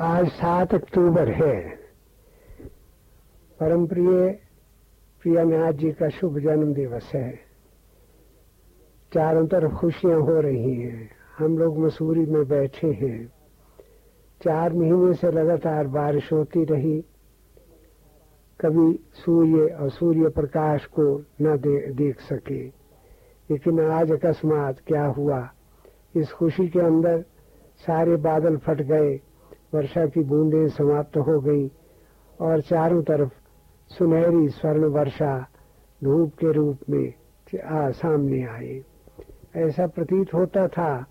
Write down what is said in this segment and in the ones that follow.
आज सात अक्टूबर है। परम प्रिय प्रियानाथ जी का शुभ जन्म दिवस है। चारों तरफ़ खुशियाँ हो रही हैं। हम लोग मसूरी में बैठे हैं। चार महीने से लगातार बारिश होती रही। कभी सूर्य और सूर्य प्रकाश को न दे, देख सके। लेकिन आज अकस्मात क्या हुआ? इस खुशी के अंदर सारे बादल फट गए। वर्षा की बूंदें समाप्त हो गई और चारों तरफ़ सुनहरी स्वर्ण वर्षा धूप के रूप में आ, सामने आई। ऐसा प्रतीत होता था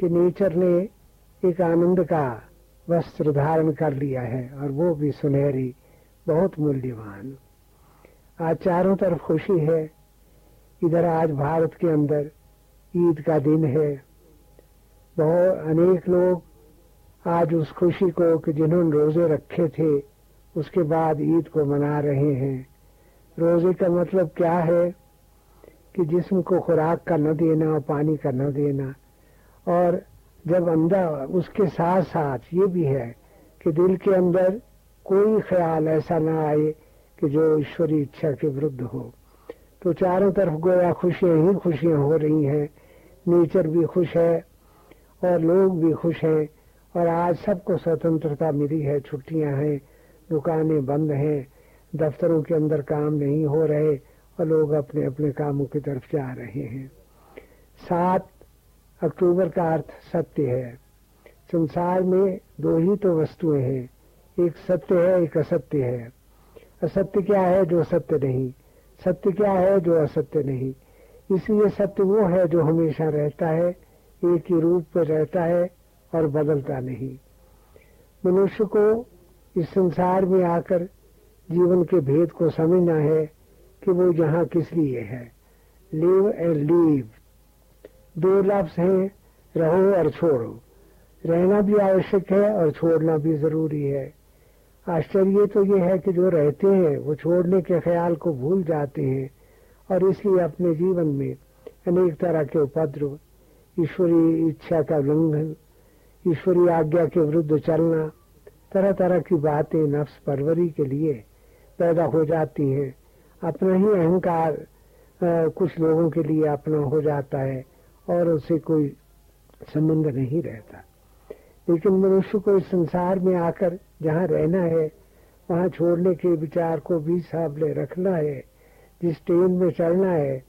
कि नेचर ने एक आनंद का वस्त्र धारण कर लिया है और वो भी सुनहरी बहुत मूल्यवान। आज चारों तरफ़ खुशी है। इधर आज भारत के अंदर ईद का दिन है। बहुत अनेक लोग आज उस खुशी को कि जिन्होंने रोज़े रखे थे, उसके बाद ईद को मना रहे हैं। रोज़े का मतलब क्या है? कि जिस्म को खुराक का न देना और पानी का न देना। और जब अंदर उसके साथ साथ ये भी है कि दिल के अंदर कोई ख्याल ऐसा ना आए कि जो ईश्वरी इच्छा के विरुद्ध हो। तो चारों तरफ़ गोया खुशियाँ ही खुशियाँ हो रही हैं। नेचर भी खुश है और लोग भी खुश हैं। और आज सबको स्वतंत्रता मिली है, छुट्टियाँ हैं, दुकानें बंद हैं, दफ्तरों के अंदर काम नहीं हो रहे और लोग अपने अपने कामों की तरफ़ जा रहे हैं। सात अक्टूबर का अर्थ सत्य है। संसार में दो ही तो वस्तुएँ हैं, एक सत्य है, एक असत्य है। असत्य क्या है जो सत्य नहीं? सत्य क्या है जो असत्य नहीं? इसलिए सत्य वो है जो हमेशा रहता है, एक ही रूप में रहता है और बदलता नहीं। मनुष्य को इस संसार में आकर जीवन के भेद को समझना है कि वो यहाँ किस लिए है। लिव एंड लीव दो लफ्ज हैं, रहो और छोड़ो। रहना भी आवश्यक है और छोड़ना भी ज़रूरी है। आश्चर्य तो ये है कि जो रहते हैं, वो छोड़ने के ख्याल को भूल जाते हैं और इसलिए अपने जीवन में अनेक तरह के उपद्रव, ईश्वरीय इच्छा का उल्लंघन ईश्वरीय आज्ञा के विरुद्ध चलना तरह तरह की बातें नफ्स परवरी के लिए पैदा हो जाती हैं। अपना ही अहंकार कुछ लोगों के लिए अपना हो जाता है और उसे कोई संबंध नहीं रहता। लेकिन मनुष्य को इस संसार में आकर जहाँ रहना है, वहाँ छोड़ने के विचार को भी सामने रखना है, जिस ट्रेन में चलना है,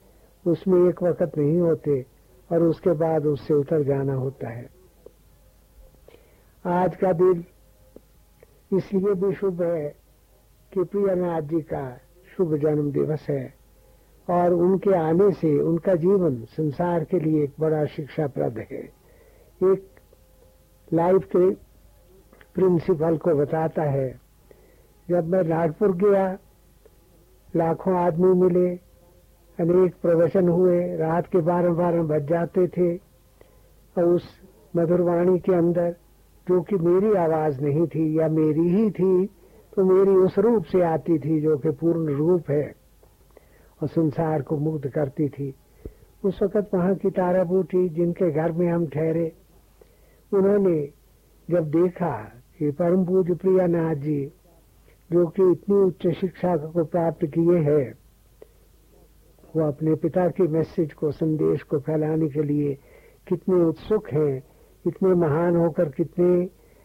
उसमें एक वक्त नहीं होते और उसके बाद उससे उतर जाना होता है। आज का दिन इसलिए भी शुभ है कि प्रियनाथ जी का शुभ जन्म दिवस है और उनके आने से उनका जीवन संसार के लिए एक बड़ा शिक्षाप्रद है। एक लाइफ के प्रिंसिपल को बताता है, जब मैं नागपुर गया, लाखों आदमी मिले, अनेक प्रवचन हुए, रात के बारह बारह बज जाते थे, और उस मधुरवाणी के अंदर जो कि मेरी आवाज़ नहीं थी या मेरी ही थी तो मेरी उस रूप से आती थी जो कि पूर्ण रूप है और संसार को मुक्त करती थी। उस वक्त वहाँ की तारा बूटी जिनके घर में हम ठहरे, उन्होंने जब देखा कि परम पूज्य प्रियानाथ जी, जो कि इतनी उच्च शिक्षा को प्राप्त किए हैं, वो अपने पिता के मैसेज को, संदेश को फैलाने के लिए कितने उत्सुक हैं इतने महान होकर कितने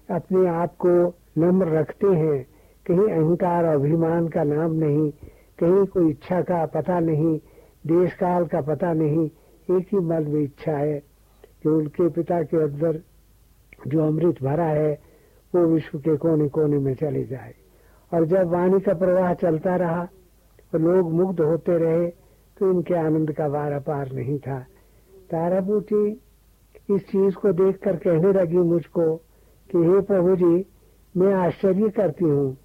अपने आप को नम्र रखते हैं। कहीं अहंकार अभिमान का नाम नहीं, कहीं कोई इच्छा का पता नहीं देश काल का पता नहीं, एक ही मन में इच्छा है कि उनके पिता के अंदर जो अमृत भरा है, वो विश्व के कोने कोने में चले जाए। और जब वाणी का प्रवाह चलता रहा और लोग मुग्ध होते रहे तो इनके आनंद का वार पार नहीं था। ताराबूटी इस चीज़ को देख कर कहने लगी मुझको कि हे प्रभु जी मैं आश्चर्य करती हूँ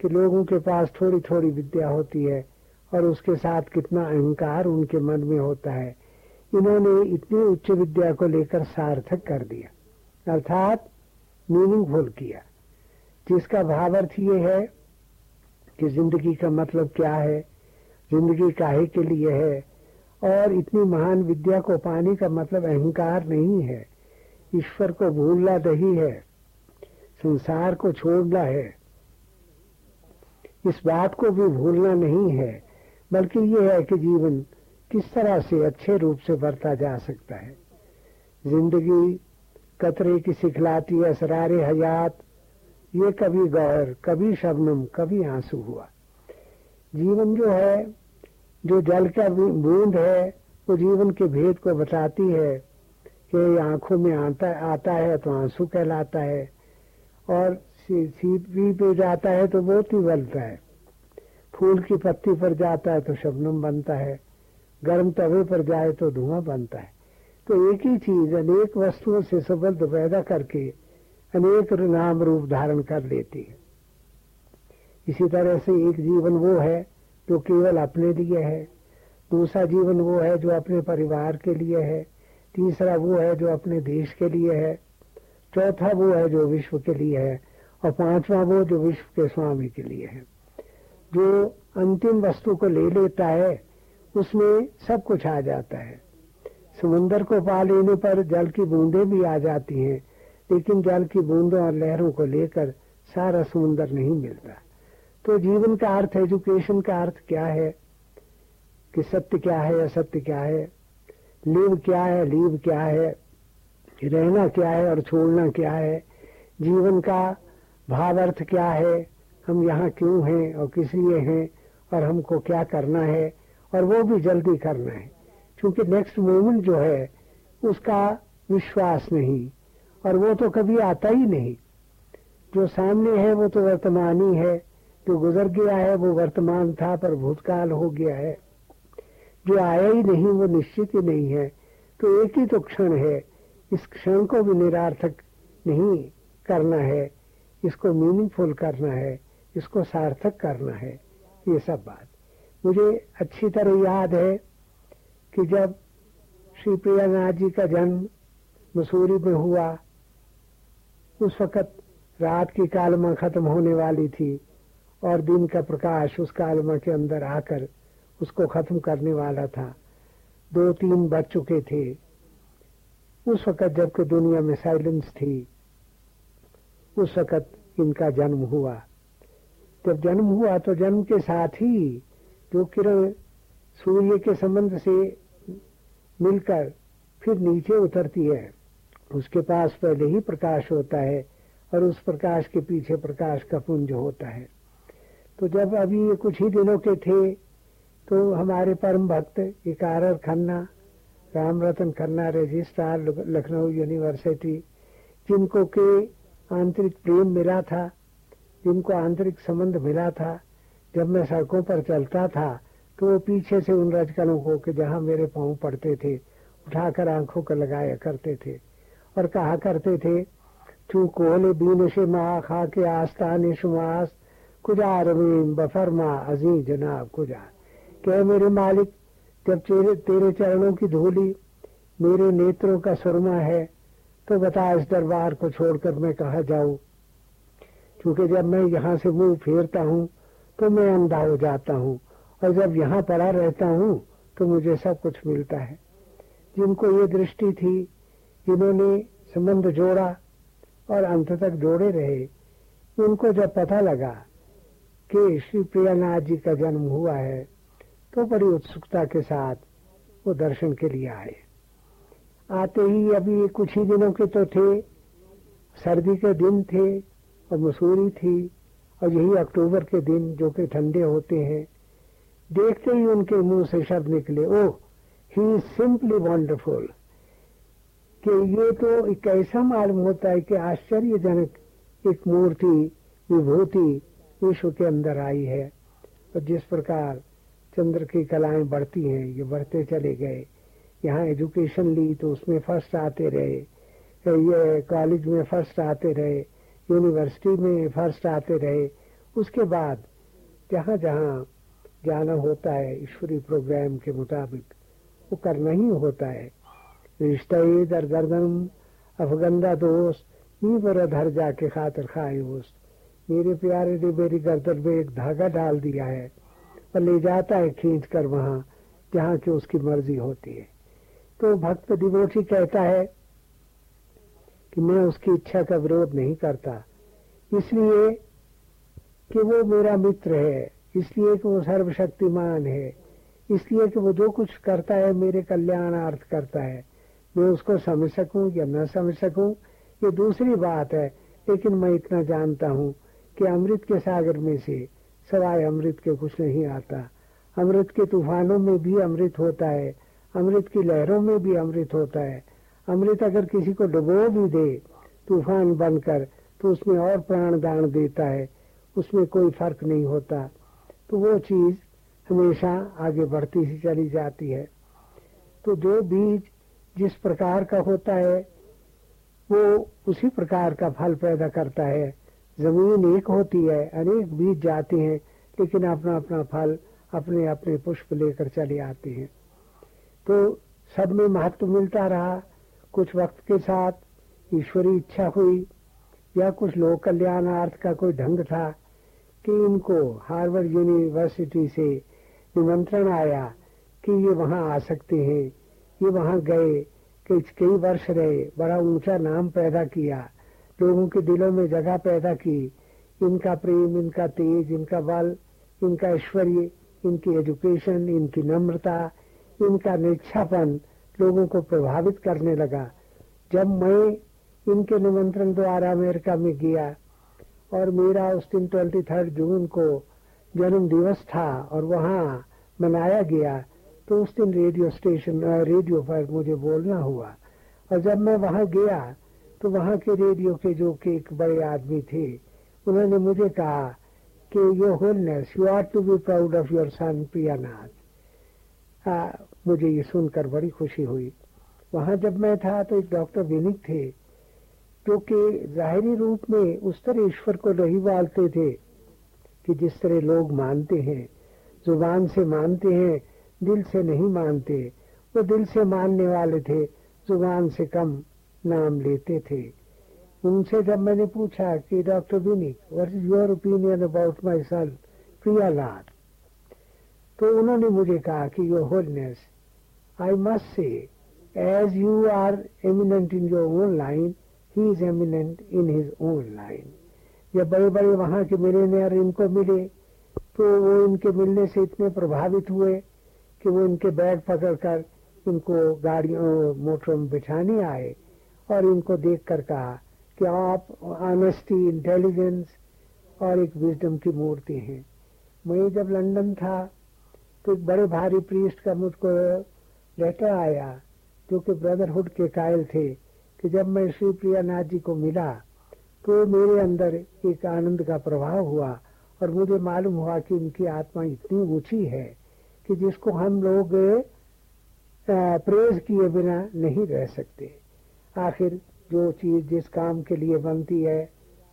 कि लोगों के पास थोड़ी थोड़ी विद्या होती है और उसके साथ कितना अहंकार उनके मन में होता है। इन्होंने इतनी उच्च विद्या को लेकर सार्थक कर दिया, अर्थात मीनिंगफुल किया। जिसका भावार्थ ये है कि ज़िंदगी का मतलब क्या है, ज़िंदगी काहे के लिए है और इतनी महान विद्या को पाने का मतलब अहंकार नहीं है। ईश्वर को भूलना नहीं है। संसार को छोड़ना है। इस बात को भी भूलना नहीं है, बल्कि ये है कि जीवन किस तरह से अच्छे रूप से बरता जा सकता है। ज़िंदगी, कतरे की सिखलाती असरारे हयात, ये कभी गौर, कभी शबनम, कभी आँसू हुआ। जीवन जो है जो जल का बूंद है, वो जीवन के भेद को बताती है कि आँखों में आता आता है तो आँसू कहलाता है और सीपी पे जाता है तो बहुत ही बनता है। फूल की पत्ती पर जाता है तो शबनम बनता है, गर्म तवे पर जाए तो धुआँ बनता है। तो एक ही चीज़ अनेक वस्तुओं से संबंध पैदा करके अनेक नाम रूप धारण कर लेती है। इसी तरह से एक जीवन वो है जो केवल अपने लिए है। दूसरा जीवन वो है जो अपने परिवार के लिए है। तीसरा वो है जो अपने देश के लिए है। चौथा वो है जो विश्व के लिए है। और पांचवा वो जो विश्व के स्वामी के लिए है। जो अंतिम वस्तु को ले लेता है, उसमें सब कुछ आ जाता है। समुन्दर को पा लेने पर जल की बूंदें भी आ जाती हैं, लेकिन जल की बूंदों और लहरों को लेकर सारा समुन्दर नहीं मिलता। तो जीवन का अर्थ एजुकेशन का अर्थ क्या है? कि सत्य क्या है, असत्य क्या है? लिव क्या है, लीव क्या है? रहना क्या है और छोड़ना क्या है? जीवन का भाव अर्थ क्या है? हम यहाँ क्यों हैं और किस लिए हैं? और हमको क्या करना है? और वो भी जल्दी करना है। क्योंकि नेक्स्ट मोमेंट जो है, उसका विश्वास नहीं। और वो तो कभी आता ही नहीं। जो सामने है, वो तो वर्तमान ही है। जो गुजर गया है, वो वर्तमान था, पर भूतकाल हो गया है। जो आया ही नहीं, वो निश्चित ही नहीं है। तो एक ही तो क्षण है। इस क्षण को भी निरार्थक नहीं करना है। इसको मीनिंगफुल करना है। इसको सार्थक करना है। ये सब बात। मुझे अच्छी तरह याद है कि जब श्री प्रियानाथ जी का जन्म मसूरी में हुआ, उस वक़्त रात की कालमा खत्म होने वाली थी। और दिन का प्रकाश उस कालमा के अंदर आकर उसको खत्म करने वाला था। दो तीन बज चुके थे। उस वक़्त जबकि दुनिया में साइलेंस थी, उस वक़्त इनका जन्म हुआ। जब जन्म हुआ तो जन्म के साथ ही जो किरण सूर्य के संबंध से मिलकर फिर नीचे उतरती है, उसके पास पहले ही प्रकाश होता है और उस प्रकाश के पीछे प्रकाश का पुंज होता है। तो जब अभी कुछ ही दिनों के थे तो हमारे परम भक्त इकारर खन्ना राम रतन खन्ना रजिस्ट्रार लखनऊ यूनिवर्सिटी जिनको के आंतरिक प्रेम मिला था, जिनको आंतरिक संबंध मिला था, जब मैं सड़कों पर चलता था तो वो पीछे से उन रजकलों को कि जहाँ मेरे पाँव पड़ते थे, उठाकर आँखों को लगाया करते थे और कहा करते थे, तू कोहले बीन से माँ खा के आस्तान शुमास कुजा रवीम बफरमा अजी जनाब कुजा क्या मेरे मालिक, जब तेरे तेरे चरणों की धूली मेरे नेत्रों का सुरमा है तो बता इस दरबार को छोड़कर मैं कहा जाऊँ? क्योंकि जब मैं यहाँ से मुँह फेरता हूँ तो मैं अंधा हो जाता हूँ, और जब यहाँ पड़ा रहता हूँ तो मुझे सब कुछ मिलता है। जिनको ये दृष्टि थी, जिन्होंने संबंध जोड़ा और अंत तक जोड़े रहे, उनको जब पता लगा कि श्री प्रियानाथ जी का जन्म हुआ है तो बड़ी उत्सुकता के साथ वो दर्शन के लिए आए। आते ही अभी कुछ ही दिनों के तो थे, सर्दी के दिन थे और मसूरी थी, और यही अक्टूबर के दिन जो कि ठंडे होते हैं। देखते ही उनके मुँह से शब्द निकले, oh he is simply wonderful कि ये तो एक ऐसा मालूम होता है कि आश्चर्यजनक एक मूर्ति, विभूति विश्व के अंदर आई है। और जिस प्रकार चंद्र की कलाएँ बढ़ती हैं, ये बढ़ते चले गए। यहाँ एजुकेशन ली तो उसमें फ़र्स्ट आते रहे। ये कॉलेज में फ़र्स्ट आते रहे, यूनिवर्सिटी में फ़र्स्ट आते रहे। उसके बाद जहाँ जहाँ जाना होता है, ईश्वरी प्रोग्राम के मुताबिक, वो करना ही होता है। रिश्ता दर गर्दन, अफगंदा दोस्त नी धर जाके खातर खाए मेरे प्यारे ने मेरी गर्दन में एक धागा डाल दिया है और ले जाता है खींच कर वहाँ, जहाँ की उसकी मर्ज़ी होती है। तो भक्त डिवोटी कहता है कि मैं उसकी इच्छा का विरोध नहीं करता। इसलिए कि वो मेरा मित्र है, इसलिए कि वो सर्वशक्तिमान है, इसलिए कि वो जो कुछ करता है मेरे कल्याणार्थ करता है। मैं उसको समझ सकूँ या न समझ सकूँ, ये दूसरी बात है, लेकिन मैं इतना जानता हूँ कि अमृत के सागर में से सवाए अमृत के कुछ नहीं आता। अमृत के तूफानों में भी अमृत होता है, अमृत की लहरों में भी अमृत होता है। अमृत अगर किसी को डुबो भी दे, तूफ़ान बनकर तो उसमें और प्राण दान देता है, उसमें कोई फ़र्क नहीं होता। तो वो चीज़ हमेशा आगे बढ़ती ही चली जाती है। तो जो बीज जिस प्रकार का होता है, वो उसी प्रकार का फल पैदा करता है। ज़मीन एक होती है, अनेक बीज जाते हैं, लेकिन अपना अपना फल, अपने अपने पुष्प लेकर चले आते हैं। तो सब में महत्व मिलता रहा। कुछ वक्त के साथ ईश्वरी इच्छा हुई, या कुछ लोक कल्याणार्थ का कोई ढंग था कि इनको हार्वर्ड यूनिवर्सिटी से निमंत्रण आया कि ये वहाँ आ सकते हैं। ये वहाँ गए, कई वर्ष रहे, बड़ा ऊँचा नाम पैदा किया। लोगों के दिलों में जगह पैदा की। इनका प्रेम, इनका तेज, इनका बल, इनका ऐश्वर्य, इनकी एजुकेशन इनकी नम्रता, इनका निच्छापन लोगों को प्रभावित करने लगा। जब मैं इनके निमंत्रण द्वारा अमेरिका में गया और मेरा उस दिन ट्वेंटी थर्ड जून को जन्म दिवस था और वहाँ मनाया गया तो उस दिन रेडियो स्टेशन रेडियो पर मुझे बोलना हुआ। और जब मैं वहाँ गया तो वहाँ के रेडियो के जो के एक बड़े आदमी थे, उन्होंने मुझे कहा कि your holiness you are to be proud of your son Priyanath मुझे ये सुनकर बड़ी खुशी हुई। वहाँ जब मैं था तो एक डॉक्टर विनिक थे, जो कि जाहिरी रूप में उस तरह ईश्वर को नहीं बालते थे कि जिस तरह लोग मानते हैं, ज़ुबान से मानते हैं, दिल से नहीं मानते। वो दिल से मानने वाले थे, ज़ुबान से कम नाम लेते थे। उनसे जब मैंने पूछा कि, doctor Vinik what is your opinion about my son Priyalal तो उन्होंने मुझे कहा कि your holiness I must say as you are eminent in your own line he is eminent in his own line जब बड़े बड़े वहाँ के मिलेनियर इनको मिले तो वो इनके मिलने से इतने प्रभावित हुए कि वो इनके बैग पकड़कर इनको गाड़ियों, मोटरों में बिठाने आए। और इनको देख कर कहा कि आप ऑनेस्टी इंटेलिजेंस और एक विजडम की मूर्ति हैं। मैं जब लंदन था तो एक बड़े भारी प्रीस्ट का मुझको लेटर आया, जो कि ब्रदरहुड के कायल थे, कि जब मैं श्री प्रियानाथ जी को मिला तो मेरे अंदर एक आनंद का प्रभाव हुआ और मुझे मालूम हुआ कि उनकी आत्मा इतनी ऊँची है कि जिसको हम लोग प्रेज किए बिना नहीं रह सकते। आखिर जो चीज़ जिस काम के लिए बनती है,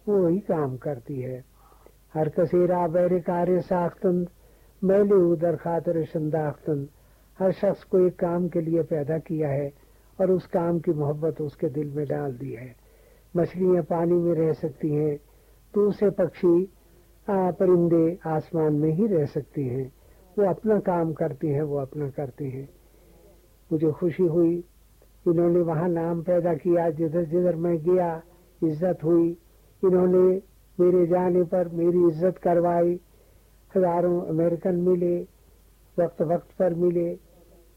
वो ही काम करती है। हर कसेरा बैर कार्य साख्तन मैले उदर खातर संदाख्तन हर शख्स को एक काम के लिए पैदा किया है और उस काम की मोहब्बत उसके दिल में डाल दी है। मछलियाँ पानी में रह सकती हैं, दूसरे पक्षी परिंदे आसमान में ही रह सकती हैं। वो अपना काम करती हैं, वो अपना करते हैं। मुझे खुशी हुई इन्होंने वहाँ नाम पैदा किया, जिधर जिधर मैं गया, इज़्ज़त हुई। इन्होंने मेरे जाने पर मेरी इज़्ज़त करवाई। हज़ारों अमेरिकन मिले वक्त वक्त पर मिले।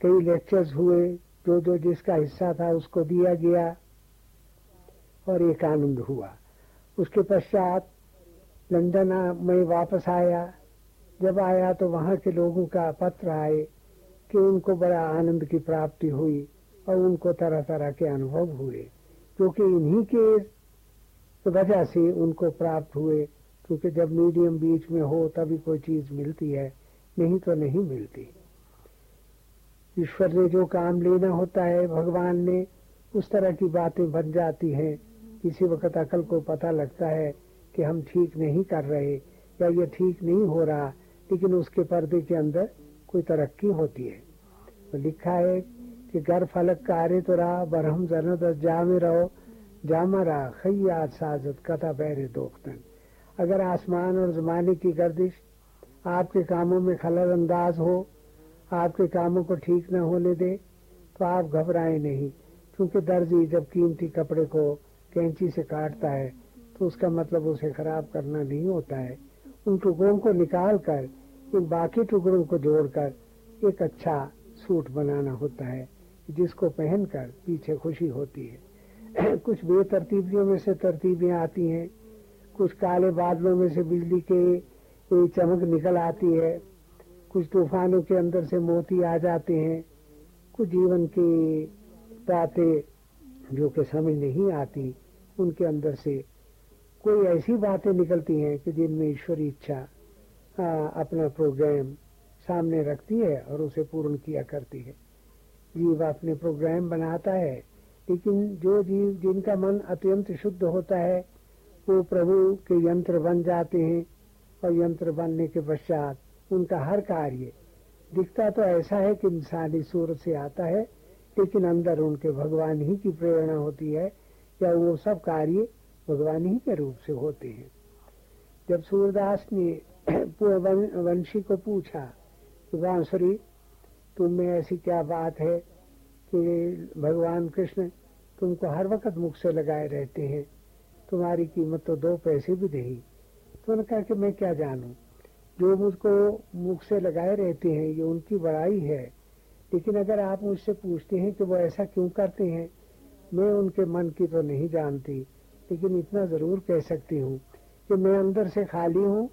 कई लेक्चर्स हुए जो जो जिसका हिस्सा था उसको दिया गया और एक आनंद हुआ। उसके पश्चात लंदन में वापस आया। जब आया तो वहाँ के लोगों का पत्र आए कि उनको बड़ा आनंद की प्राप्ति हुई। और उनको तरह तरह के अनुभव हुए। क्योंकि इन्हीं के वजह से उनको प्राप्त हुए, क्योंकि जब मीडियम बीच में हो तभी कोई चीज़ मिलती है, नहीं तो नहीं मिलती। ईश्वर ने जो काम लेना होता है भगवान ने, उस तरह की बातें बन जाती हैं। किसी वक्त अकल को पता लगता है कि हम ठीक नहीं कर रहे, या ये ठीक नहीं हो रहा, लेकिन उसके पर्दे के अंदर कोई तरक्की होती है। तो लिखा है कि घर फलक कार्य तो रहा बरहम जनत जामे रहो। जामा रहा, खैया साजत, कथा बहरे दोख्तन। अगर आसमान और जमाने की गर्दिश, आपके कामों में खलल अंदाज हो, आपके कामों को ठीक न होने दे तो आप घबराए नहीं। क्योंकि दर्जी जब कीमती कपड़े को कैंची से काटता है तो उसका मतलब उसे खराब करना नहीं होता है। उन टुकड़ों को निकाल कर इन बाकी टुकड़ों को जोड़कर, एक अच्छा सूट बनाना होता है। जिसको पहनकर पीछे खुशी होती है। कुछ बेतरतीबियों में से तरतीबें आती हैं, कुछ काले बादलों में से बिजली के चमक निकल आती है, कुछ तूफानों के अंदर से मोती आ जाते हैं, कुछ जीवन की बातें जो कि समझ नहीं आती, उनके अंदर से कोई ऐसी बातें निकलती हैं कि जिनमें ईश्वरी इच्छा अपना प्रोग्राम सामने रखती है और उसे पूर्ण किया करती है। जीव अपने प्रोग्राम बनाता है। लेकिन जो जीव, जिनका मन अत्यंत शुद्ध होता है, वो प्रभु के यंत्र बन जाते हैं और यंत्र बनने के पश्चात उनका हर कार्य। दिखता तो ऐसा है कि इंसानी सूर से आता है, लेकिन अंदर उनके भगवान ही की प्रेरणा होती है या वो सब कार्य भगवान ही के रूप से होते हैं। जब सूरदास ने वंशी को पूछा कि बांसुरी तुम में ऐसी क्या बात है कि भगवान कृष्ण तुमको हर वक्त मुख से लगाए रहते हैं। तुम्हारी कीमत तो दो पैसे भी नहीं। तो उन्होंने कहा कि मैं क्या जानूं? जो मुझको मुख से लगाए रहते हैं, ये उनकी बड़ाई है। लेकिन अगर आप मुझसे पूछते हैं कि वो ऐसा क्यों करते हैं, मैं उनके मन की तो नहीं जानती। लेकिन इतना ज़रूर कह सकती हूँ कि मैं अंदर से खाली हूँ।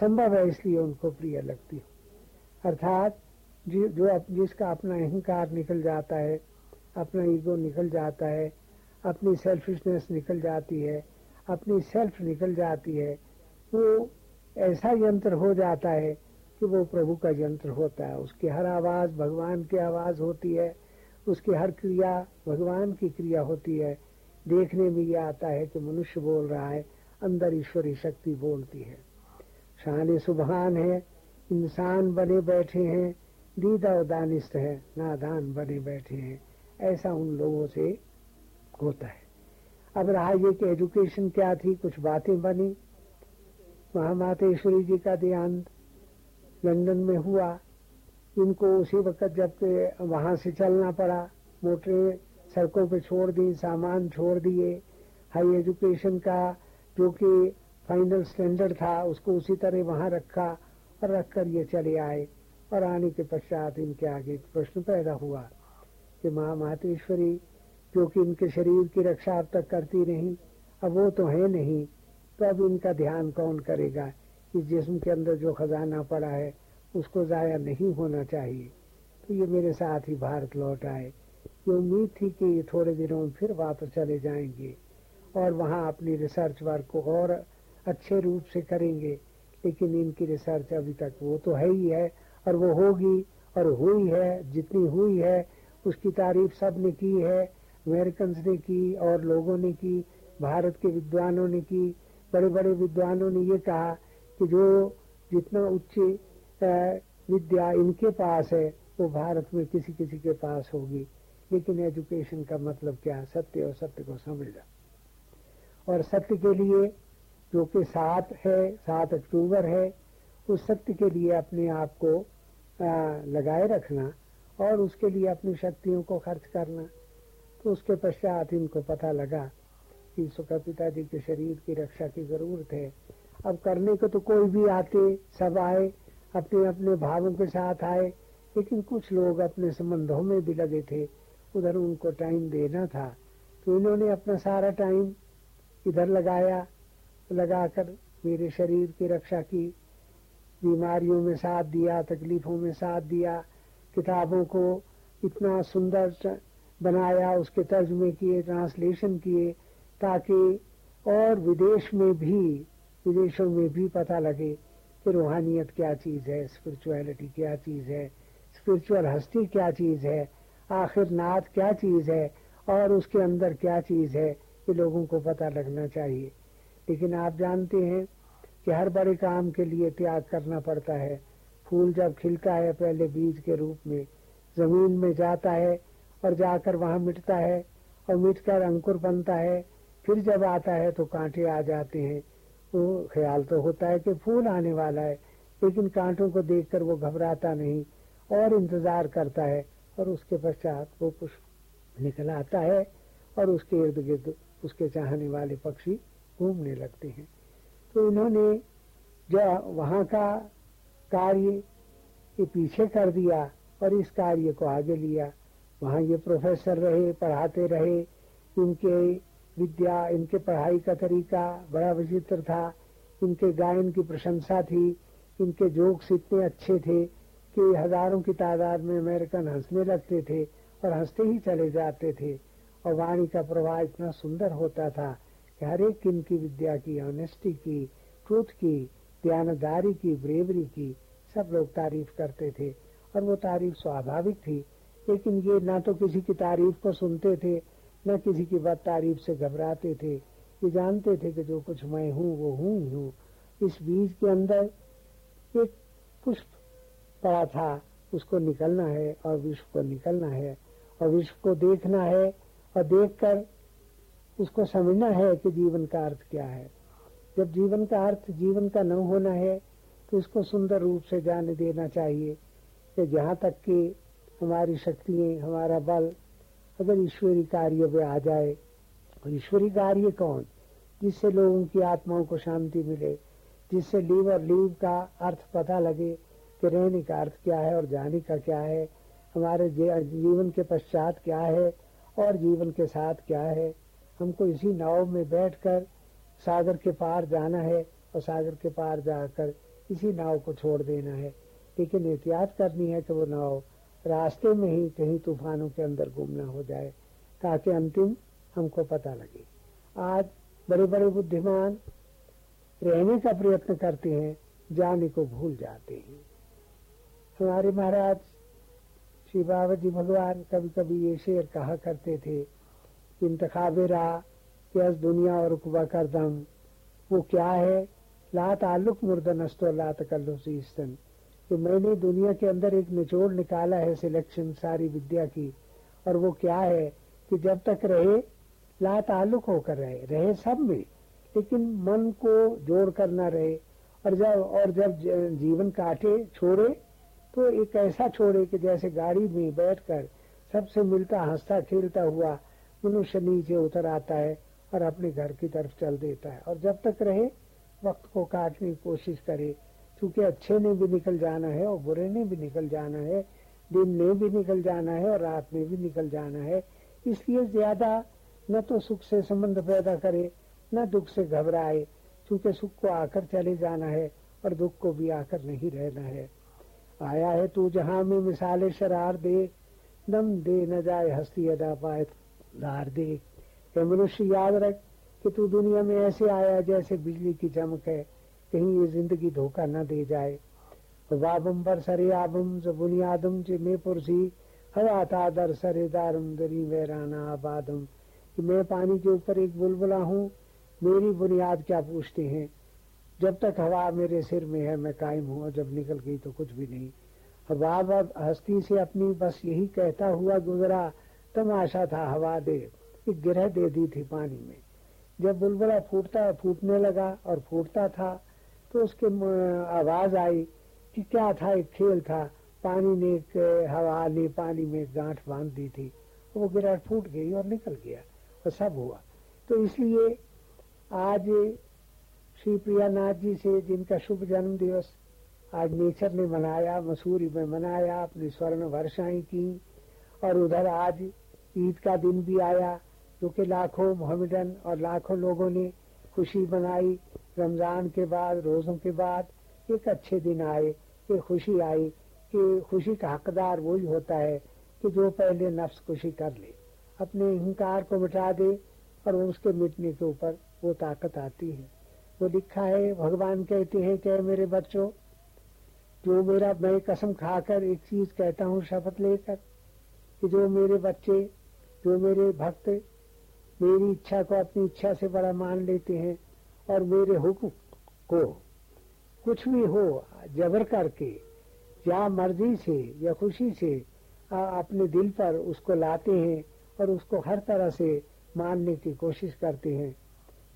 संभव है इसलिए उनको प्रिय लगती हूँ। अर्थात जो जिसका अपना अहंकार निकल जाता है, अपना ईगो निकल जाता है, अपनी सेल्फिशनेस निकल जाती है, अपनी सेल्फ निकल जाती है, वो ऐसा यंत्र हो जाता है कि वो प्रभु का यंत्र होता है। उसकी हर आवाज़ भगवान की आवाज़ होती है, उसकी हर क्रिया भगवान की क्रिया होती है। देखने में यह आता है कि मनुष्य बोल रहा है, अंदर ईश्वरी शक्ति बोलती है। शान सुबहान है, इंसान बने बैठे हैं दीदा दानिस्त है, नादान बने बैठे हैं। ऐसा उन लोगों से होता है। अब रहा ये कि एजुकेशन क्या थी, कुछ बातें बनी। महामातेश्वरी जी का देहांत लंदन में हुआ। इनको उसी वक्त जब वहाँ से चलना पड़ा, मोटरें सड़कों पे छोड़ दी, सामान छोड़ दिए। हाई एजुकेशन का जो कि फाइनल स्टैंडर्ड था, उसको उसी तरह वहाँ रखा और रखकर ये चले आए। और आने के पश्चात इनके आगे एक प्रश्न पैदा हुआ कि माँ, मातेश्वरी जो कि इनके शरीर की रक्षा अब तक करती रही, अब वो तो है नहीं तो अब इनका ध्यान कौन करेगा इस जिस्म के अंदर जो खजाना पड़ा है, उसको ज़ाया नहीं होना चाहिए। तो ये मेरे साथ ही भारत लौट आए। ये उम्मीद थी कि ये थोड़े दिनों में फिर वापस चले जाएँगे और वहाँ अपनी रिसर्च वर्क को और अच्छे रूप से करेंगे, लेकिन इनकी रिसर्च अभी तक वो तो है ही है। और वो होगी और हुई है, जितनी हुई है, उसकी तारीफ़ सबने की है अमेरिकन ने की और लोगों ने की, भारत के विद्वानों ने की बड़े बड़े विद्वानों ने ये कहा कि जो जितना उच्च विद्या इनके पास है, वो भारत में किसी किसी के पास होगी। लेकिन एजुकेशन का मतलब क्या है? सत्य और सत्य को समझना। और सत्य के लिए जो कि सात है, सात अक्टूबर है, उस सत्य के लिए अपने आप को लगाए रखना और उसके लिए अपनी शक्तियों को खर्च करना। तो उसके पश्चात इनको पता लगा कि सुखा पिताजी के शरीर की रक्षा की ज़रूरत है। अब करने को तो कोई भी आते, सब आए, अपने अपने भावों के साथ आए, लेकिन कुछ लोग अपने संबंधों में भी लगे थे। उधर उनको टाइम देना था। तो इन्होंने अपना सारा टाइम इधर लगाया, लगाकर मेरे शरीर की रक्षा की। बीमारियों में साथ दिया, तकलीफों में साथ दिया, किताबों को इतना सुंदर बनाया, उसके तर्जमे किए ट्रांसलेशन किए, ताकि और विदेश में भी, विदेशों में भी पता लगे कि रूहानियत क्या चीज़ है स्पिरिचुअलिटी क्या चीज़ है स्पिरिचुअल हस्ती क्या चीज़ है, आखिर नाथ क्या चीज़ है, और उसके अंदर क्या चीज़ है, ये लोगों को पता लगना चाहिए। लेकिन आप जानते हैं कि हर बड़े काम के लिए त्याग करना पड़ता है। फूल जब खिलता है पहले बीज के रूप में, ज़मीन में जाता है और जाकर वहाँ मिटता है और मिटकर अंकुर बनता है। फिर जब आता है तो कांटे आ जाते हैं। तो ख्याल तो होता है कि फूल आने वाला है, लेकिन कांटों को देखकर वो घबराता नहीं और इंतज़ार करता है और उसके पश्चात वो पुष्प निकल आता है और उसके इर्द गिर्द उसके चाहने वाले पक्षी घूमने लगते हैं। तो इन्होंने जो वहाँ का कार्य ये पीछे कर दिया और इस कार्य को आगे लिया। वहाँ ये प्रोफेसर रहे, पढ़ाते रहे। इनके विद्या, इनके पढ़ाई का तरीका बड़ा विचित्र था। इनके गायन की प्रशंसा थी। इनके जोक्स इतने अच्छे थे कि हज़ारों की तादाद में अमेरिकन हंसने लगते थे और हँसते ही चले जाते थे। और वाणी का प्रवाह इतना सुंदर होता था। कि हर एक इनकी विद्या की ऑनेस्टी की ट्रूथ की दयानदारी की ब्रेवरी की, सब लोग तारीफ़ करते थे। और वो तारीफ़ स्वाभाविक थी, लेकिन ये ना तो किसी की तारीफ़ को सुनते थे, न किसी की बात तारीफ़ से घबराते थे। ये जानते थे कि जो कुछ मैं हूँ, वो हूँ ही हूँ। इस बीज के अंदर एक पुष्प पड़ा था, उसको निकलना है और विश्व को निकलना है। और विश्व को देखना है और देखकर उसको समझना है कि जीवन का अर्थ क्या है। जब जीवन का अर्थ जीवन का न होना है तो इसको सुंदर रूप से जाने देना चाहिए कि जहाँ तक कि हमारी शक्तियाँ, हमारा बल अगर ईश्वरी कार्य में आ जाए, और ईश्वरी कार्य कौन? जिससे लोगों की आत्माओं को शांति मिले, जिससे लीव और लीव का अर्थ पता लगे कि रहने का अर्थ क्या है और जाने का क्या है, हमारे जीवन के पश्चात क्या है और जीवन के साथ क्या है। हमको इसी नाव में बैठकर सागर के पार जाना है और सागर के पार जाकर इसी नाव को छोड़ देना है। लेकिन एहतियात करनी है कि वो नाव रास्ते में ही कहीं तूफानों के अंदर घूमना हो जाए, ताकि अंतिम हमको पता लगे। आज बड़े बड़े बुद्धिमान रहने का प्रयत्न करते हैं, जाने को भूल जाते हैं। हमारे महाराज, श्री बाबा जी भगवान कभी कभी ये शेर कहा करते थे इंतखाबे कि दुनिया और कुबा कर दम। वो क्या है? ला ताल्लुक मुर्दनस्तो ला तकल्लुसन कि मैंने दुनिया के अंदर एक निचोड़ निकाला है सिलेक्शन सारी विद्या की। और वो क्या है? कि जब तक रहे, ला ताल्लुक होकर रहे। रहे सब में, लेकिन मन को जोड़ कर ना रहे। और जब और जब जीवन काटे, छोड़े तो एक ऐसा छोड़े कि जैसे गाड़ी में बैठकर सबसे मिलता, हंसता, खेलता हुआ मनुष्य नीचे उतर आता है और अपने घर की तरफ़ चल देता है। और जब तक रहे, वक्त को काटने की कोशिश करे। क्योंकि अच्छे ने भी निकल जाना है और बुरे ने भी निकल जाना है, दिन ने भी निकल जाना है और रात में भी निकल जाना है। इसलिए ज़्यादा न तो सुख से संबंध पैदा करे, न दुख से घबराए, क्योंकि सुख को आकर चले जाना है और दुख को भी आकर नहीं रहना है। आया है तू जहाँ में मिसाले शरार दे, दम दे न जाए हस्ती अदा पाए। धार दे। मनुष्य, याद रख कि तू दुनिया में ऐसे आया जैसे बिजली की चमक है। कहीं ये ज़िंदगी धोखा न दे जाए। वाबम पर सरे आबम, जो बुनियादम चे में पुरसी। हवा तादर सरे दारम, दरी वैराना आबादम। कि मैं पानी के ऊपर एक बुलबुला हूँ, मेरी बुनियाद क्या पूछते हैं? जब तक हवा मेरे सिर में है, मैं कायम हूँ जब निकल गई तो कुछ भी नहीं। हवा हस्ती से अपनी बस यही कहता हुआ गुजरा तमाशा था, हवा दे, एक गिरह दे दी थी पानी में। जब बुलबुला फूटता फूटने लगा और फूटता था तो उसके आवाज़ आई कि क्या था, एक खेल था। पानी ने हवा ने पानी में गांठ बाँध दी थी। वो गिराट फूट गई और निकल गया, और सब हुआ। तो इसलिए आज श्री प्रियानाथ जी से जिनका शुभ जन्म दिवस आज नेचर ने मनाया, मसूरी में मनाया, अपनी स्वर्ण वर्षाएँ की, और उधर आज ईद का दिन भी आया, जो कि लाखों मोहम्मदन और लाखों लोगों ने खुशी मनाई। रमज़ान के बाद, रोजों के बाद एक अच्छे दिन आए कि खुशी आई कि खुशी का हकदार वही होता है कि जो पहले नफ्स खुशी कर ले, अपने अहंकार को मिटा दे और उसके मिटने के ऊपर वो ताकत आती है। वो लिखा है, भगवान कहते हैं कि मेरे बच्चों, जो मेरा, मैं कसम खाकर एक चीज़ कहता हूँ शपथ लेकर कि जो मेरे बच्चे जो मेरे भक्त मेरी इच्छा को अपनी इच्छा से बड़ा मान लेते हैं और मेरे हुक्म को कुछ भी हो, जबर करके, या मर्ज़ी से, या खुशी से अपने दिल पर उसको लाते हैं और उसको हर तरह से मानने की कोशिश करते हैं।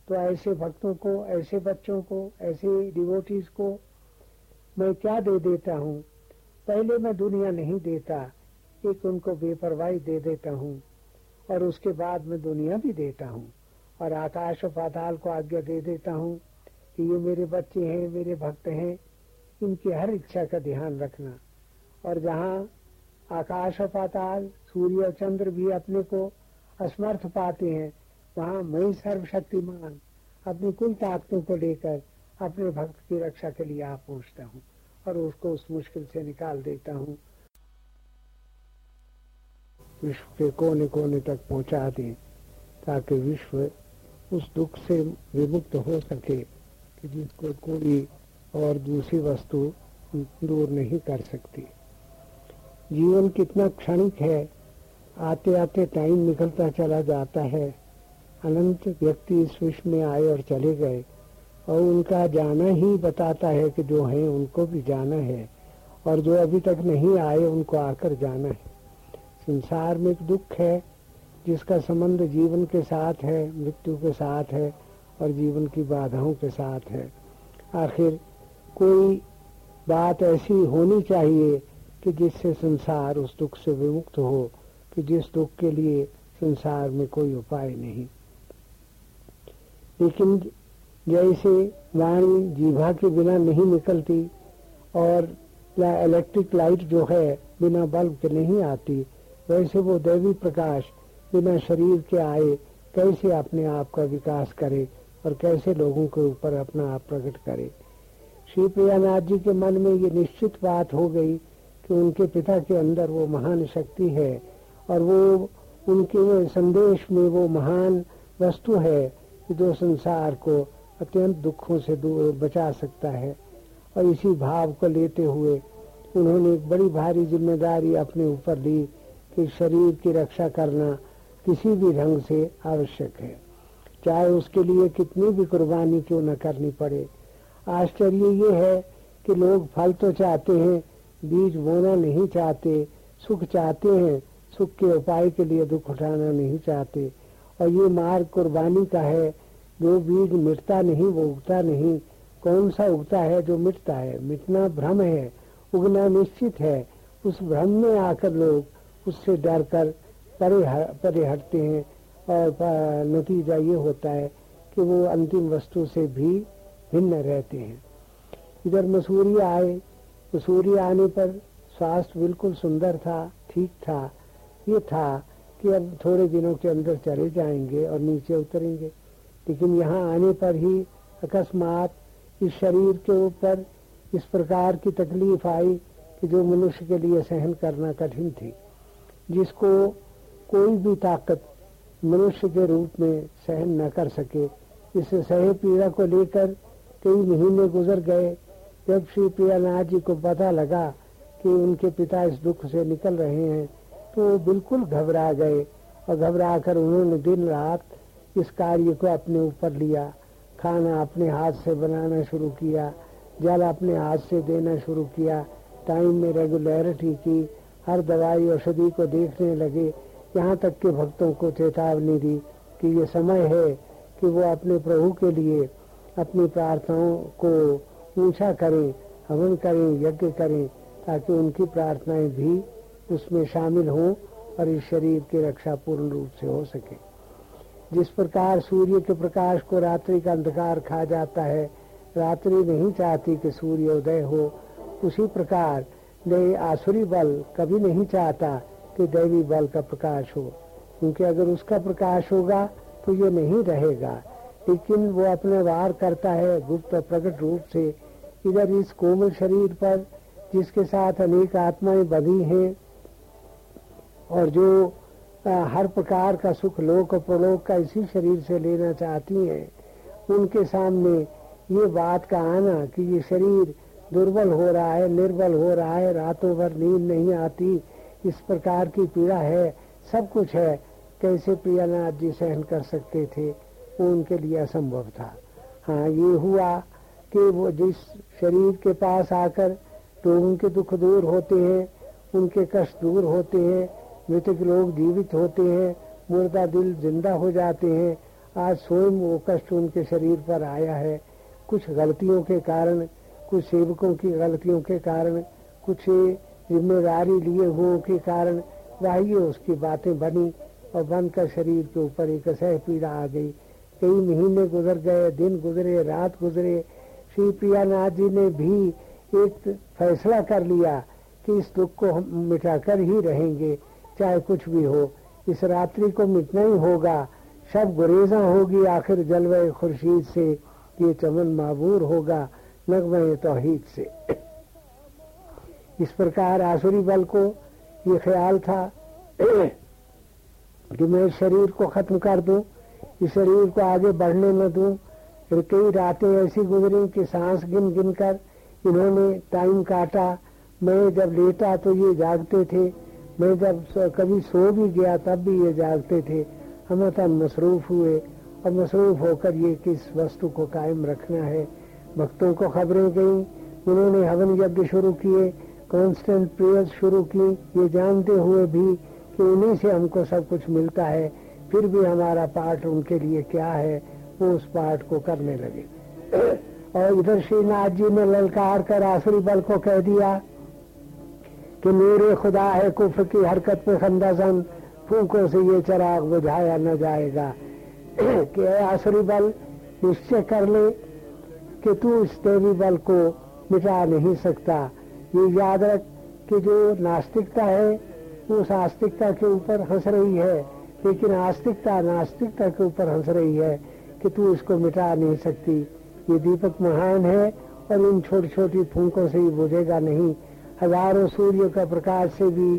तो ऐसे भक्तों को, ऐसे बच्चों को, ऐसे डिवोटीज को मैं क्या दे देता हूँ? पहले मैं दुनिया नहीं देता, एक उनको बेपरवाही दे देता हूँ। और उसके बाद मैं दुनिया भी देता हूँ और आकाश और पाताल को आज्ञा दे देता हूँ कि ये मेरे बच्चे हैं, मेरे भक्त हैं। इनकी हर इच्छा का ध्यान रखना। और जहाँ आकाश और पाताल, सूर्य और चंद्र भी अपने को असमर्थ पाते हैं, वहाँ मैं सर्वशक्तिमान अपनी कुल ताकतों को लेकर अपने भक्त की रक्षा के लिए आ पहुँचता हूँ और उसको उस मुश्किल से निकाल देता हूँ। विश्व के कोने कोने तक पहुँचा दे, ताकि विश्व उस दुख से विमुक्त हो सके कि जिसको कोई और दूसरी वस्तु दूर नहीं कर सकती। जीवन कितना क्षणिक है आते आते टाइम निकलता चला जाता है। अनंत व्यक्ति इस विश्व में आए और चले गए, और उनका जाना ही बताता है कि जो है उनको भी जाना है, और जो अभी तक नहीं आए उनको आकर जाना है। संसार में एक दुख है, जिसका संबंध जीवन के साथ है, मृत्यु के साथ है, और जीवन की बाधाओं के साथ है। आखिर कोई बात ऐसी होनी चाहिए कि जिससे संसार उस दुख से विमुक्त हो, कि जिस दुख के लिए संसार में कोई उपाय नहीं। लेकिन जैसे वाणी जीभा के बिना नहीं निकलती, और या इलेक्ट्रिक लाइट जो है बिना बल्ब के नहीं आती वैसे वो देवी प्रकाश बिना शरीर के आए, कैसे अपने आप का विकास करे और कैसे लोगों के ऊपर अपना आप प्रकट करे? श्री प्रियानाथ जी के मन में ये निश्चित बात हो गई कि उनके पिता के अंदर वो महान शक्ति है और वो, उनके संदेश में वो महान वस्तु है जो संसार को अत्यंत दुखों से दूर बचा सकता है। और इसी भाव को लेते हुए उन्होंने एक बड़ी भारी ज़िम्मेदारी अपने ऊपर ली कि शरीर की रक्षा करना किसी भी ढंग से आवश्यक है। चाहे उसके लिए कितनी भी कुर्बानी क्यों न करनी पड़े। आश्चर्य ये है कि लोग फल तो चाहते हैं, बीज बोना नहीं चाहते, सुख चाहते हैं, सुख के उपाय के लिए दुख उठाना नहीं चाहते। और ये मार्ग कुर्बानी का है, जो बीज मिटता नहीं, वो उगता नहीं। कौन सा उगता है जो मिटता है? मिटना भ्रम है, उगना निश्चित है। उस भ्रम में आकर लोग उससे डर कर परे हटते हैं और नतीजा ये होता है कि वो अंतिम वस्तु से भी भिन्न रहते हैं। इधर मसूरी आए, मसूरी आने पर स्वास्थ्य बिल्कुल सुंदर था, ठीक था। ये था कि अब थोड़े दिनों के अंदर चले जाएँगे और नीचे उतरेंगे। लेकिन यहाँ आने पर ही अकस्मात इस शरीर के ऊपर इस प्रकार की तकलीफ़ आई कि जो मनुष्य के लिए सहन करना कठिन थी। जिसको कोई भी ताकत मनुष्य के रूप में सहन न कर सके। इस सहे पीड़ा को लेकर कई महीने गुजर गए, जब श्री प्रियानाथ जी को पता लगा कि उनके पिता इस दुख से निकल रहे हैं तो वो बिल्कुल घबरा गए और घबरा कर उन्होंने दिन रात इस कार्य को अपने ऊपर लिया। खाना अपने हाथ से बनाना शुरू किया, जल अपने हाथ से देना शुरू किया। टाइम में रेगुलरिटी की हर दवाई औषधि को देखने लगे। यहाँ तक के भक्तों को चेतावनी दी कि ये समय है कि वो अपने प्रभु के लिए अपनी प्रार्थनाओं को ऊँचा करें, हवन करें, यज्ञ करें, ताकि उनकी प्रार्थनाएँ भी उसमें शामिल हों और इस शरीर की रक्षा पूर्ण रूप से हो सके। जिस प्रकार सूर्य के प्रकाश को रात्रि का अंधकार खा जाता है, रात्रि नहीं चाहती कि सूर्य उदय हो, उसी प्रकार नए आसुरी बल कभी नहीं चाहता कि दैवी बल का प्रकाश हो क्योंकि अगर उसका प्रकाश होगा तो ये नहीं रहेगा। लेकिन वो अपने वार करता है गुप्त प्रकट रूप से इधर इस कोमल शरीर पर जिसके साथ अनेक आत्माएँ बधी हैं और जो आ, हर प्रकार का सुख लोक और प्रलोक का इसी शरीर से लेना चाहती हैं उनके सामने ये बात का आना कि ये शरीर दुर्बल हो रहा है, निर्बल हो रहा है, रातों भर नींद नहीं आती, इस प्रकार की पीड़ा है, सब कुछ है, कैसे प्रियानाथ जी सहन कर सकते थे? वो उनके लिए असंभव था। हाँ ये हुआ कि वो जिस शरीर के पास आकर लोगों के दुख दूर होते हैं, उनके कष्ट दूर होते हैं, मृतक लोग जीवित होते हैं, मुर्दा दिल ज़िंदा हो जाते हैं, आज स्वयं वो कष्ट उनके शरीर पर आया है। कुछ गलतियों के कारण कुछ सेवकों की गलतियों के कारण, कुछ ज़िम्मेदारी लिए हुए के कारण वही उसकी बातें बनी और बनकर शरीर के ऊपर एक असह पीड़ा आ गई। कई महीने गुजर गए, दिन गुजरे, रात गुजरे। श्री प्रियानाथ जी ने भी एक फैसला कर लिया कि इस दुख को हम मिटाकर ही रहेंगे, चाहे कुछ भी हो। इस रात्रि को मिटना ही होगा। सब गुरेजा होगी आखिर जलवे खुर्शीद से। ये चमन माबूर होगा। नगमे तोहीद से। इस प्रकार आसुरी बल को ये ख्याल था कि मैं शरीर को खत्म कर दूँ, इस शरीर को आगे बढ़ने न दूँ फिर कई रातें ऐसी गुजरी कि सांस गिन गिन कर इन्होंने टाइम काटा। मैं जब लेटा तो ये जागते थे। मैं जब कभी सो भी गया तब भी ये जागते थे। हम तन मसरूफ हुए। और मसरूफ होकर ये किस वस्तु को कायम रखना है? भक्तों को खबरें गई, उन्होंने हवन यज्ञ शुरू किए कॉन्स्टेंट प्रेयर्स शुरू की। ये जानते हुए भी कि उन्हीं से हमको सब कुछ मिलता है, फिर भी हमारा पाठ उनके लिए क्या है, वो उस पाठ को करने लगे। और इधर श्रीनाथ जी ने ललकार कर आसुरी बल को कह दिया कि मेरे खुदा है, कुफ की हरकत में खंदासन, फूकों से ये चराग बुझाया न जाएगा। कि आसुरी बल, निश्चय कर ले कि तू इस देवी बल को मिटा नहीं सकता। ये याद रख कि जो नास्तिकता है उस आस्तिकता के ऊपर हंस रही है, लेकिन आस्तिकता नास्तिकता के ऊपर हंस रही है कि तू इसको मिटा नहीं सकती। ये दीपक महान है और इन छोटी छोटी फूकों से ही बुझेगा नहीं। हज़ारों सूर्य का प्रकाश से भी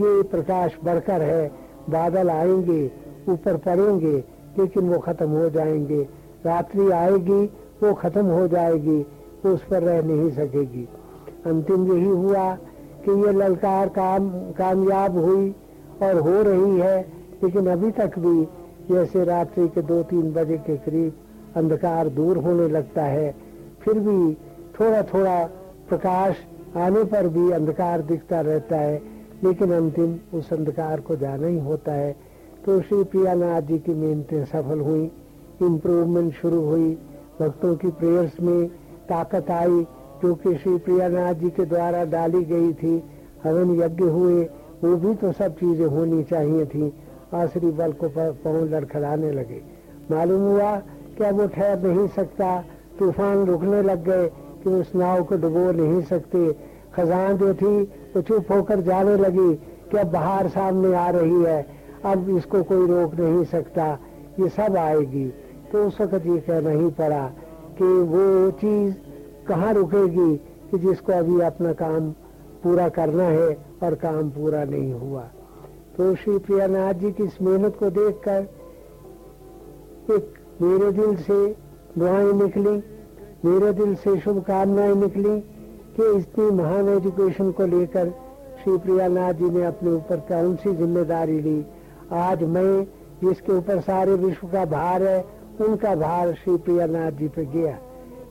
ये प्रकाश बढ़कर है। बादल आएँगे, ऊपर पड़ेंगे, लेकिन वो खत्म हो जाएँगे। रात्रि आएगी वो खत्म हो जाएगी वो उस पर रह नहीं सकेगी। अंतिम यही हुआ कि ये ललकार काम, कामयाब हुई और हो रही है, लेकिन अभी तक भी जैसे रात्रि के दो तीन बजे के करीब अंधकार दूर होने लगता है, फिर भी थोड़ा थोड़ा प्रकाश आने पर भी अंधकार दिखता रहता है, लेकिन अंतिम उस अंधकार को जाना ही होता है। तो श्री प्रियानाथ जी की मेहनतें सफल हुई इम्प्रूवमेंट शुरू हुई। भक्तों की प्रेयर्स में ताकत आई, जो कि श्री प्रियानाथ जी के द्वारा डाली गई थी। हवन यज्ञ हुए, वो भी तो सब चीज़ें होनी चाहिए थी। आसरी बल को पाँव लड़खड़ाने लगे। मालूम हुआ कि अब वो ठहर नहीं सकता। तूफ़ान रुकने लग गए कि उस नाव को डुबो नहीं सकते। खजान जो थी, वो चुप होकर जाने लगी कि अब बाहर सामने आ रही है। अब इसको कोई रोक नहीं सकता। ये सब आएगी। तो उस वक्त ये कहना ही पड़ा कि वो चीज़ कहाँ रुकेगी कि जिसको अभी अपना काम पूरा करना है और काम पूरा नहीं हुआ। तो श्री प्रियानाथ जी की इस मेहनत को देखकर एक मेरे दिल से दुआएँ निकली, मेरे दिल से शुभकामनाएँ निकली कि इतनी महान एजुकेशन को लेकर श्री प्रियानाथ जी ने अपने ऊपर कौन सी ज़िम्मेदारी ली। आज मैं जिसके ऊपर सारे विश्व का भार है उनका भार श्री प्रियानाथ जी पे गया।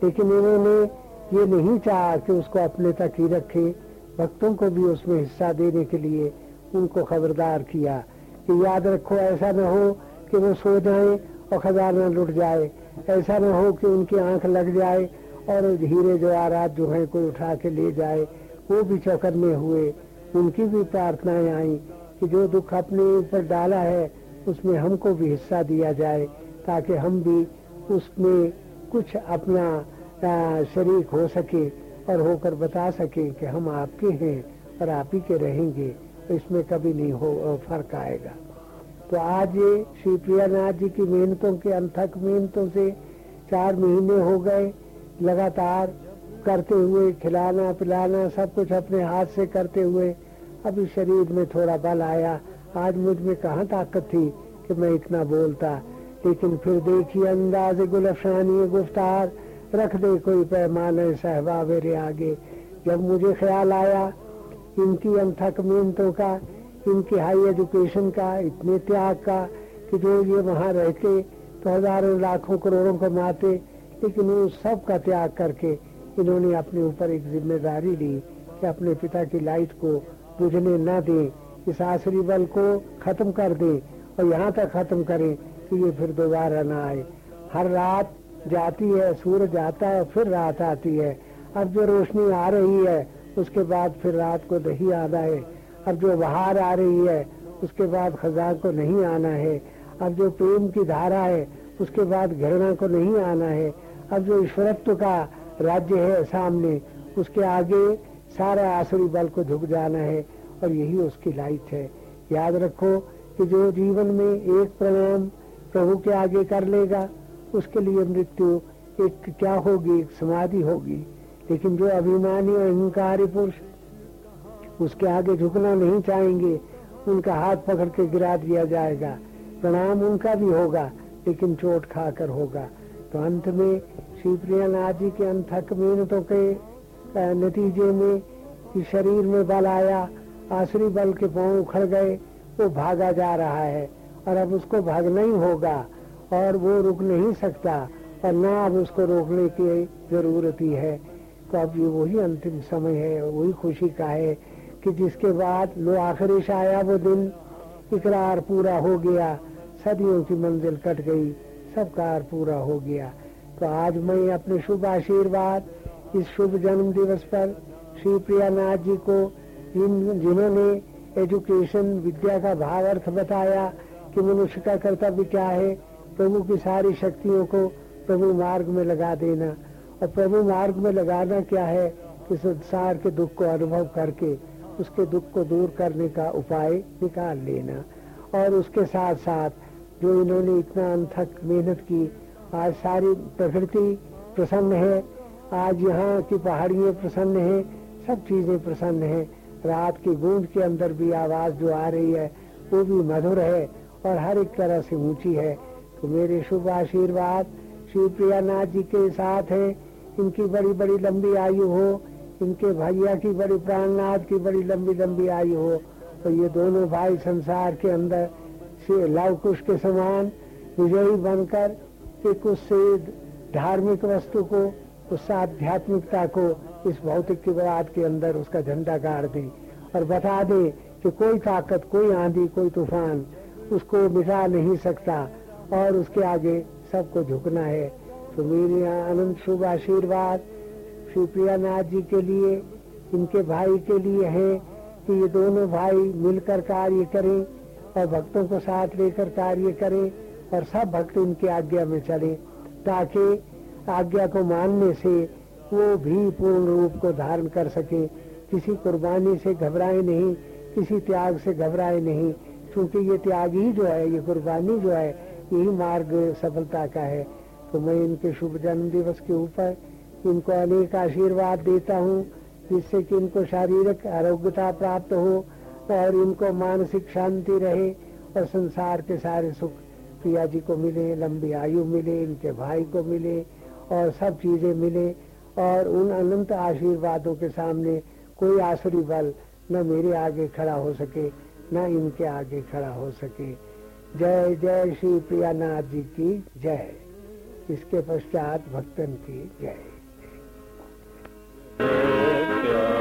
लेकिन इन्होंने ये नहीं चाहा कि उसको अपने तक ही रखे, भक्तों को भी उसमें हिस्सा देने के लिए उनको खबरदार किया कि याद रखो, ऐसा न हो कि वो सो जाए और खजाना लुट जाए। ऐसा न हो कि उनकी आँख लग जाए और हीरे जवाहरात जो है कोई उठा के ले जाए, वो भी चौकन्ने हुए। उनकी भी प्रार्थनाएँ आई कि जो दुख अपने ऊपर डाला है, उसमें हमको भी हिस्सा दिया जाए। ताकि हम भी उसमें कुछ अपना शरीक हो सके और होकर बता सके कि हम आपके हैं और आप ही के रहेंगे। तो इसमें कभी नहीं हो फ़र्क आएगा। तो आज श्री प्रियानाथ जी की मेहनतों के अंथक मेहनतों से चार महीने हो गए, लगातार करते हुए, खिलाना, पिलाना, सब कुछ अपने हाथ से करते हुए, अभी शरीर में थोड़ा बल आया। आज मुझमें कहाँ ताकत थी कि मैं इतना बोलता लेकिन फिर देखिए अंदाज गुलफानी गुफ्तार। रख दे कोई पैमाने सहबा मेरे आगे। जब मुझे ख्याल आया, इनकी अनथक मेहनतों का, इनकी हाई एजुकेशन का, इतने त्याग का, कि जो ये वहाँ रहते तो हज़ारों लाखों करोड़ों कमाते, लेकिन उस सब का त्याग करके इन्होंने अपने ऊपर एक ज़िम्मेदारी ली कि अपने पिता की लाइट को बुझने न दें, इस आसरी बल को खत्म कर दें और यहाँ तक खत्म करें। कि ये फिर दोबारा ना आए। हर रात जाती है, सूरज आता है, फिर रात आती है। अब जो रोशनी आ रही है, उसके बाद फिर रात को नहीं आना है। अब जो बाहर आ रही है, उसके बाद खजा को नहीं आना है। अब जो प्रेम की धारा है, उसके बाद घृणा को नहीं आना है। अब जो ईश्वरत्व का राज्य है सामने, उसके आगे सारा आसुरी बल को झुक जाना है और यही उसकी लाइट है। याद रखो कि जो जीवन में एक प्रणाम प्रभु के आगे कर लेगा, उसके लिए मृत्यु एक क्या होगी? एक समाधि होगी। लेकिन जो अभिमानी और अहंकारी पुरुष उसके आगे झुकना नहीं चाहेंगे, उनका हाथ पकड़ के गिरा दिया जाएगा। प्रणाम उनका भी होगा, लेकिन चोट खाकर होगा। तो अंत में श्री प्रियानाथ जी के अंथक मेहनतों के नतीजे में शरीर में बल आया, आसुरी बल के पाँव उखड़ गए, वो भागा जा रहा है। और अब उसको भागना ही होगा और वो रुक नहीं सकता और ना अब उसको रोकने की ज़रूरत ही है। तो अब ये वही अंतिम समय है, वही खुशी का है कि जिसके बाद लो आखिरी आया वो दिन। इकरार पूरा हो गया, सदियों की मंजिल कट गई, सब कार पूरा हो गया। तो आज मैं अपने शुभ आशीर्वाद इस शुभ जन्म दिवस पर श्री प्रियानाथ जी को जिन्होंने एजुकेशन विद्या का भाव अर्थ बताया कि मनुष्य का कर्तव्य क्या है? प्रभु की सारी शक्तियों को प्रभु मार्ग में लगा देना। और प्रभु मार्ग में लगाना क्या है? कि संसार के दुख को अनुभव करके, उसके दुख को दूर करने का उपाय निकाल लेना। और उसके साथ साथ जो इन्होंने इतना अंथक मेहनत की, आज सारी प्रकृति प्रसन्न है। आज यहाँ की पहाड़ियाँ प्रसन्न है, सब चीज़ें प्रसन्न है। रात की गूंज के अंदर भी आवाज़ जो आ रही है, वो भी मधुर है। और हर एक तरह से ऊँची है। तो मेरे शुभ आशीर्वाद श्री प्रियानाथ जी के साथ है। इनकी बड़ी बड़ी लंबी आयु हो, इनके भैया की बड़ी, प्राणनाथ की बड़ी लंबी लंबी आयु हो तो ये दोनों भाई संसार के अंदर से लव कुश के समान विजयी बनकर एक उससे धार्मिक वस्तु को, उस आध्यात्मिकता को, इस भौतिक के अंदर उसका झंडा गाड़ दे। और बता दे कि कोई ताकत, कोई आंधी, कोई तूफ़ान उसको मिटा नहीं सकता और उसके आगे सबको झुकना है। तो मेरे यहाँ अनंत शुभ आशीर्वाद। श्री प्रियानाथ जी के लिए, इनके भाई के लिए है कि ये दोनों भाई मिलकर कार्य करें और भक्तों को साथ लेकर कार्य करें और सब भक्त इनकी आज्ञा में चले, ताकि आज्ञा को मानने से वो भी पूर्ण रूप को धारण कर सके। किसी कुर्बानी से घबराए नहीं, किसी त्याग से घबराए नहीं। क्योंकि ये त्याग ही जो है, ये कुर्बानी जो है, यही मार्ग सफलता का है। तो मैं इनके शुभ जन्म दिवस के ऊपर इनको अनेक आशीर्वाद देता हूँ, जिससे कि इनको शारीरिक आरोग्यता प्राप्त हो और इनको मानसिक शांति रहे और संसार के सारे सुख प्रिया जी को मिले, लंबी आयु मिले, इनके भाई को मिले और सब चीज़ें मिले और उन अनंत आशीर्वादों के सामने कोई आसुरी बल न मेरे आगे खड़ा हो सके। न इनके आगे खड़ा हो सके। जय जय श्री प्रियानाथ जी की जय। इसके पश्चात भक्तन की जय।